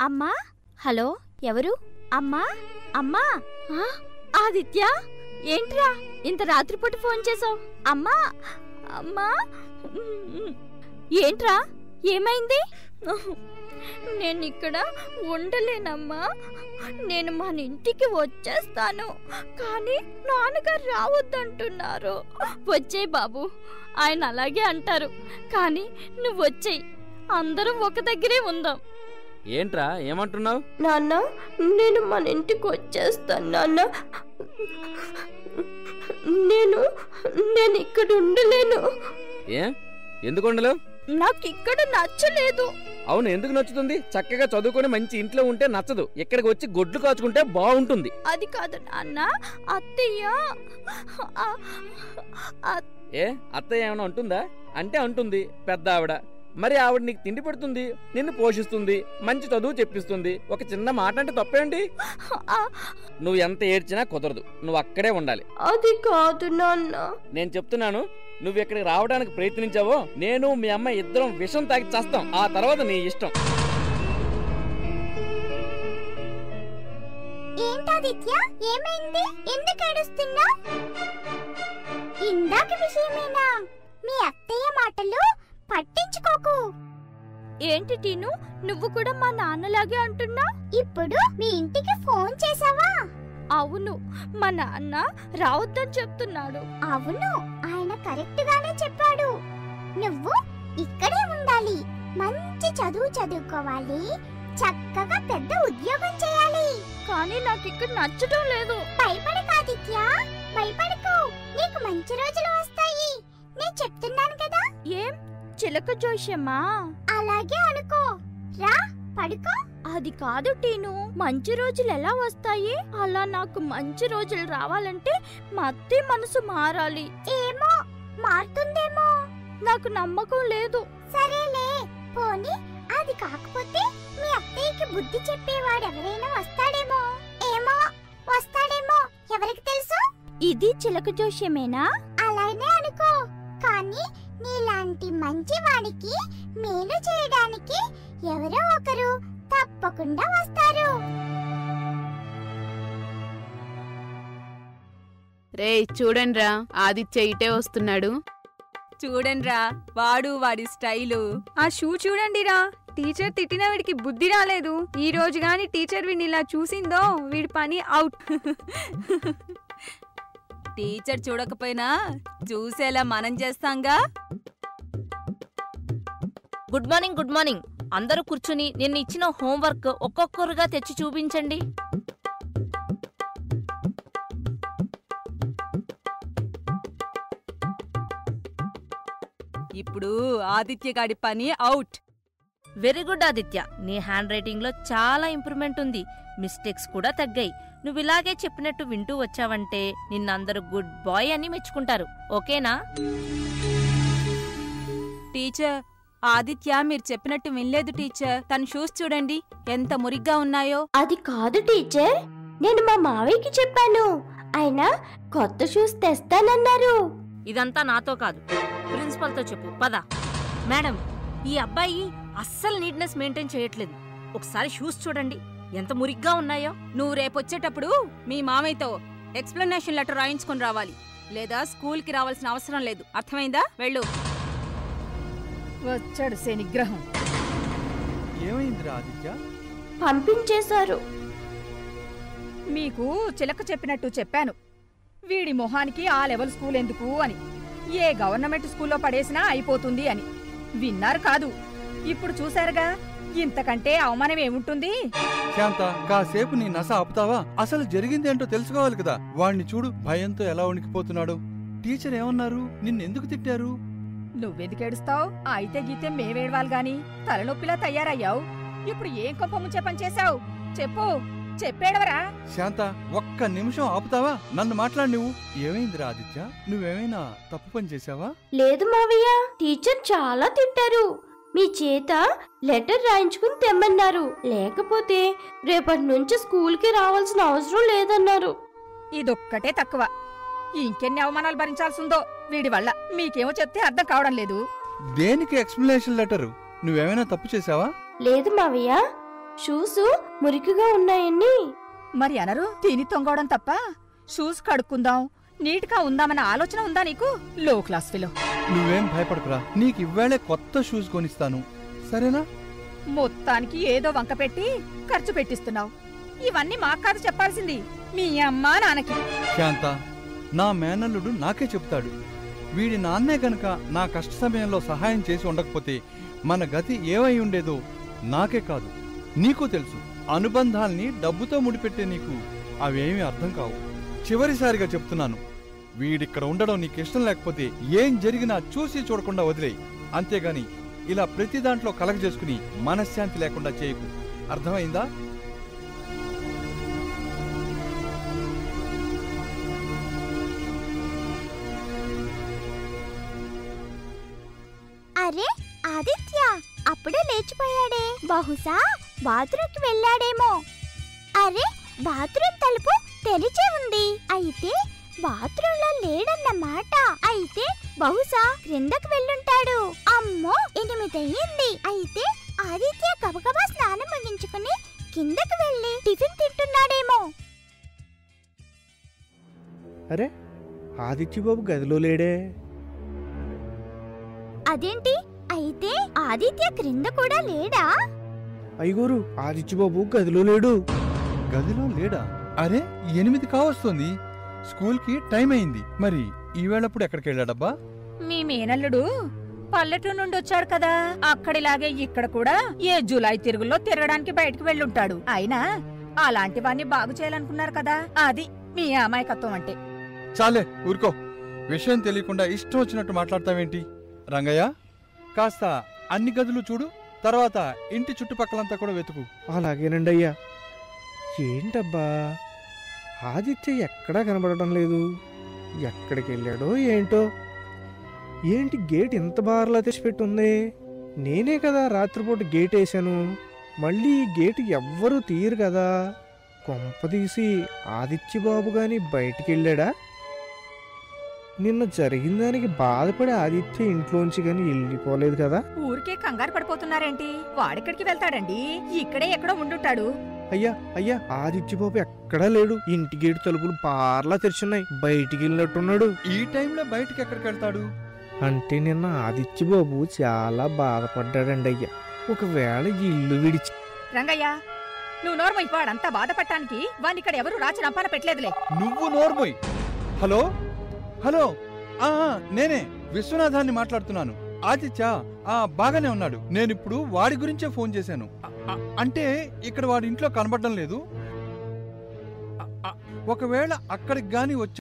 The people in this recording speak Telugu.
అమ్మా? హలో ఎవరు? అమ్మా? అమ్మా? ఆదిత్య? ఏంట్రా ఇంత రాత్రిపూట ఫోన్ చేసావు? అమ్మా అమ్మా? ఏంట్రా ఏమైంది? నేను ఇక్కడ ఉండలేనమ్మా. నేను మన ఇంటికి వచ్చేస్తాను కానీ నాన్నగారు రావద్దంటున్నారు. వచ్చేయి బాబు ఆయన అలాగే అంటారు కానీ నువ్వు వచ్చేయి. అందరం ఒక దగ్గరే ఉందాం. ఏంట్రా ఏమంటున్నావు? నాన్న నేను మన ఇంటికి వచ్చేస్తాను నాన్న. నేను నేను ఇక్కడ ఉండలేను. ఏ? ఎందుకు ఉండలేవు? నాకు ఇక్కడ నచ్చలేదు. అవును ఎందుకు నచ్చుతుంది? చక్కగా చదువుకొని మంచి ఇంట్లో ఉంటే నచ్చదు. ఇక్కడికి వచ్చి గొడ్లు కాచుకుంటే బాగుంటుంది. అది కాదు నాన్న. అత్తయ్య ఏ? అత్తయ్య ఏమైనా అంటుందా? అంటే అంటుంది పెద్ద ఆవిడ మరి ఆవిడ నీకు తిండి పెడుతుంది నిన్ను పోషిస్తుంది మంచి చదువు చెప్పిస్తుంది. ఒక చిన్న మాట అంటే తప్పేంటి? నువ్వు ఎంత ఏడ్చినా కుదరదు నువ్వు అక్కడే ఉండాలి. అది కాదు నాన్న. నేను చెప్తున్నాను నువ్వు ఇక్కడికి రావడానికి ప్రయత్నించావో నేను మీ అమ్మ ఇద్దరం విషం తాగి చేస్తాం ఆ తర్వాత నీ ఇష్టం. ఏంటాదిత్య ఏమైంది? ఎందుకు ఏడుస్తున్నా ఇందాక విషయమేనా? మీ అత్తయ్య మాటలు పట్టించుకోకు. ఏంటి టీను? నువ్వు కూడా మా నాన్నలాగే అంటున్నా? ఇప్పుడు మీ ఇంటికి ఫోన్ చేసావా అవును. మా నాన్న రావద్దని చెప్తున్నాడు. అవును. ఆయన కరెక్ట్ గానే చెప్పాడు. నువ్వు ఇక్కడే ఉండాలి. మంచి చదువు చదువుకోవాలి. చక్కగా పెద్ద ఉద్యోగం చేయాలి. కానీ నాకు ఇక్కడ నచ్చడం లేదు. భయపడకు ఆదిత్య భయపడకు. నీకు మంచి రోజులు వస్తాయి. నేను చెప్తున్నాను కదా. ఏం? చిలక జోష్యమా అలాగే అనుకో. రా పడుకో. అది కాదు టీను. మంచి రోజులు ఎలా వస్తాయి? అలా నాకు మంచి రోజులు రావాలంటే మా అత్తయ్య మనసు మారాలి. ఏమో మారుతుందేమో. నాకు నమ్మకం లేదు. సరేలే పోనీ. అది కాకపోతే మీ అత్తయ్యకి బుద్ధి చెప్పేవాడు ఎవరైనా వస్తాడేమో. ఏమో వస్తాడేమో. ఎవరికి తెలుసు? ఇది చిలక జోష్యమేనా అలానే అనుకో. కానీ నీలాంటి మంచి వాడికి మేలు చేయడానికి ఎవరో ఒకరు తప్పకుండా వస్తారు. రేయ్ చూడండిరా ఆదిత్య ఇటే వస్తున్నాడు. చూడండిరా వాడు వాడి స్టైలు. ఆ షూ చూడండిరా టీచర్ తిట్టిన వీడికి బుద్ధి రాలేదు. ఈ రోజు గాని టీచర్ వీడిని ఇలా చూసిందో వీడి పని అవుట్. టీచర్ చూడకపోయినా చూసేలా మనం చేస్తాంగా? Good morning good morning. అందరూ కూర్చుని నేను ఇచ్చిన హోంవర్క్ ఒక్కొక్కరుగా తెచ్చి చూపించండి. ఇప్పుడు ఆదిత్య గాడి పని అవుట్. Very good Aditya. నీ హ్యాండ్ రైటింగ్లో చాలా ఇంప్రూవ్మెంట్ ఉంది. మిస్టేక్స్ కూడా తగ్గాయి. నువ్వు ఇలాగే చెప్పినట్టు వింటూ వచ్చావంటే నిన్నందరూ గుడ్ బాయ్ అని మెచ్చుకుంటారు. ఓకేనా? టీచర్ ఆదిత్య మీరు చెప్పినట్టు వినలేదు టీచర్. తన షూస్ చూడండి ఎంత మురిగ్గా ఉన్నాయో. అది కాదు టీచర్ నేను మా మావయ్యకి చెప్పాను. ఆయన కొత్త షూస్ తెస్తానన్నారు. ఇదంతా నాతో కాదు. ప్రిన్సిపల్తో చెప్పు. పద. మేడం ఈ అబ్బాయి అస్సలు నీట్నెస్ మెయింటైన్ చేయట్లేదు. ఒకసారి షూస్ చూడండి. ఎంత మురిగ్గా ఉన్నాయో. నువ్వు రేపొచ్చేటప్పుడు మీ మామయ్యతో ఎక్స్ప్లెనేషన్ లెటర్ రాయించుకొని రావాలి. లేదా స్కూల్కి రావాల్సిన అవసరం లేదు. అర్థమైందా? వెళ్ళు. వచ్చాడు శనిగ్రహం. ఏమైందిరా ఆదిత్య? పంపించేశారు. మీకు చిలక చెప్పినట్టు చెప్పాను. వీడి మొహానికి ఆ లెవెల్ స్కూల్ ఎందుకు అని. ఏ గవర్నమెంట్ స్కూల్లో పడేసినా అయిపోతుంది అని. విన్నారు కాదు. ఇప్పుడు చూశారుగా? ఇంతకంటే అవమానం ఏముంటుంది? శాంత కాసేపు నీ నస ఆపుతావా? అసలు జరిగిందేంటో తెలుసుకోవాలి కదా. వాణ్ణి చూడు భయంతో ఎలా వణికిపోతున్నాడు. టీచర్ ఏమన్నారు? నిన్నెందుకు తిట్టారు? నువ్వెందుకు ఏడుస్తావు? అయితే గీతే మేవేడవాలి గాని. తలనొప్పిలా తయారయ్యావు. ఇప్పుడు ఏం కొంప ముంచే పని చేశావు? చెప్పు. చెప్పేడవరా? శాంత ఒక్క నిమిషం ఆపుతావా? నన్ను మాట్లాడి నువ్వు. ఏమైందిరా ఆదిత్య? నువ్వేమైనా తప్పు పని చేశావా? లేదు మావయ్య. టీచర్ చాలా తిట్టారు. మీ చేత లెటర్ రాయించుకుని తెమ్మన్నారు. లేకపోతే రేపటి నుంచి స్కూల్కి రావాల్సిన అవసరం లేదన్నారు. ఇదొక్కటే తక్కువ. ఇంకెన్ని అవమానాలు భరించాల్సిందో వీడి వల్ల మీకేమో చెప్తే అర్థం కావడం లేదు. దేనికి ఎక్స్ప్లెనేషన్ లెటర్? నువ్వేమైనా తప్పు చేశావా? లేదు మావయ్య. షూస్ మురికిగా ఉన్నాయని మరి అనరు? తిని తొంగవడం తప్ప? షూస్ కడుక్కుందాం నీట్గా ఉందామన్న ఆలోచన ఉందా నీకు? లో క్లాస్ ఫిలో నువ్వేం భయపడకురా. నీకు ఇవ్వాళే కొత్త షూస్ కొనిస్తాను. సరేనా? మొత్తానికి ఏదో వంక పెట్టి ఖర్చు పెట్టిస్తున్నావు. ఇవన్నీ మాకు కాదు చెప్పాల్సింది. మీ అమ్మా నాన్నకి. శాంత నా మేనల్లుడు నాకే చెప్తాడు వీడి నాన్నే గనక నా కష్ట సమయంలో సహాయం చేసి ఉండకపోతే మన గతి ఏమై ఉండేదో నాకే కాదు. నీకు తెలుసు అనుబంధాల్ని డబ్బుతో ముడిపెట్టే నీకు అవేమీ అర్థం కావు. చివరిసారిగా చెప్తున్నాను. వీడిక్కడ ఉండడం నీకు ఇష్టం లేకపోతే ఏం జరిగినా చూసి చూడకుండా వదిలేయి. అంతేగాని ఇలా ప్రతి దాంట్లో కలగజేసుకుని మనశ్శాంతి లేకుండా చేయకు. అర్థమైందా? అరే ఆదిత్య అప్పుడే లేచిపోయాడే. బహుశా బాత్రూమ్కి వెళ్ళాడేమో. అరే బాత్రూమ్ తలుపు తెరిచే ఉంది. అయితే బాత్రూంలో లేడన్నమాట. అయితే బహుశా క్రిందకు వెళ్ళుంటాడు. అమ్మో ఎనిమిది అయ్యింది అయితే ఆదిత్య గబగబా స్నానం ముగించుకుని కిందకు వెళ్ళి టిఫిన్ తింటున్నాడేమో. అరే ఆదిత్యబాబు గదిలో లేడే. అదేంటి? అయితే ఆదిత్య క్రింద కూడా లేడా? అయ్యగోరు ఆదిత్యబాబు గదిలో లేడు. గదిలో లేడా? అరే ఎనిమిది కావస్తుంది. స్కూల్కి టైం అయింది. మరి ఈవేళప్పుడు ఎక్కడికి వెళ్ళాడబ్బా? మీ మేనల్లుడు పల్లెటూరు నుండి వచ్చాడు కదా. అక్కడిలాగే ఇక్కడ కూడా ఏ జూలై తిరుగుల్లో తిరగడానికి బయటకు వెళ్ళుంటాడు. అయినా అలాంటివన్నీ బాగు చేయాలనుకున్నారు కదా. అది మీ అమాయకత్వం అంటే. చాలే ఊరుకో. విషయం తెలియకుండా ఇష్టం వచ్చినట్టు మాట్లాడతావేంటి? రంగయ్య కాస్త అన్ని గదులు చూడు తర్వాత ఇంటి చుట్టుపక్కలంతా కూడా వెతుకు. అలాగేనండి అయ్యా ఏంటబ్బా? ఆదిత్య ఎక్కడా కనబడటం లేదు. ఎక్కడికి వెళ్ళాడో ఏంటో? ఏంటి గేట్ ఇంత బార్లా తెచ్చిపెట్టుంది? నేనే కదా రాత్రిపూట గేట్ వేసాను మళ్ళీ ఈ గేటు ఎవ్వరూ తీయరు కదా. కొంపదీసి ఆదిత్య బాబు గాని బయటికి వెళ్ళాడా నిన్న జరిగిన దానికి బాధపడి ఆదిత్య ఇంట్లోంచి గాని వెళ్ళిపోలేదు కదా. ఊరికే కంగారు పడిపోతున్నారేంటి? వాడిక్కడికి వెళ్తాడండి? ఇక్కడే ఎక్కడో ఉండుంటాడు. అయ్యా అయ్యా ఆదిత్యబాబు ఎక్కడా లేడు. ఇంటి గేటు తలుపులు బార్లా తెరిచున్నాయి. బయటికి వెళ్ళినట్టున్నాడు. ఈ టైంలో బయటికి ఎక్కడికి వెళ్తాడు? అంటే నిన్న ఆదిత్యబాబు చాలా బాధపడ్డాడండి అయ్యా. ఒకవేళ ఇల్లు విడిచి రంగయ్య నువ్వు నోర్మై వాడంతా బాధపడటానికి వాడిని ఇక్కడ ఎవరు రాచి రంపాన పెట్టలేదులే. నువ్వు నోర్మోయ్. హలో? హలో? నేనే. విశ్వనాథాన్ని మాట్లాడుతున్నాను. ఆదిత్య ఆ బాగానే ఉన్నాడు. నేను ఇప్పుడు వాడి గురించే ఫోన్ చేశాను. అంటే ఇక్కడ వాడి ఇంట్లో కనబడడం లేదు. ఒకవేళ అక్కడికి గాని వచ్చి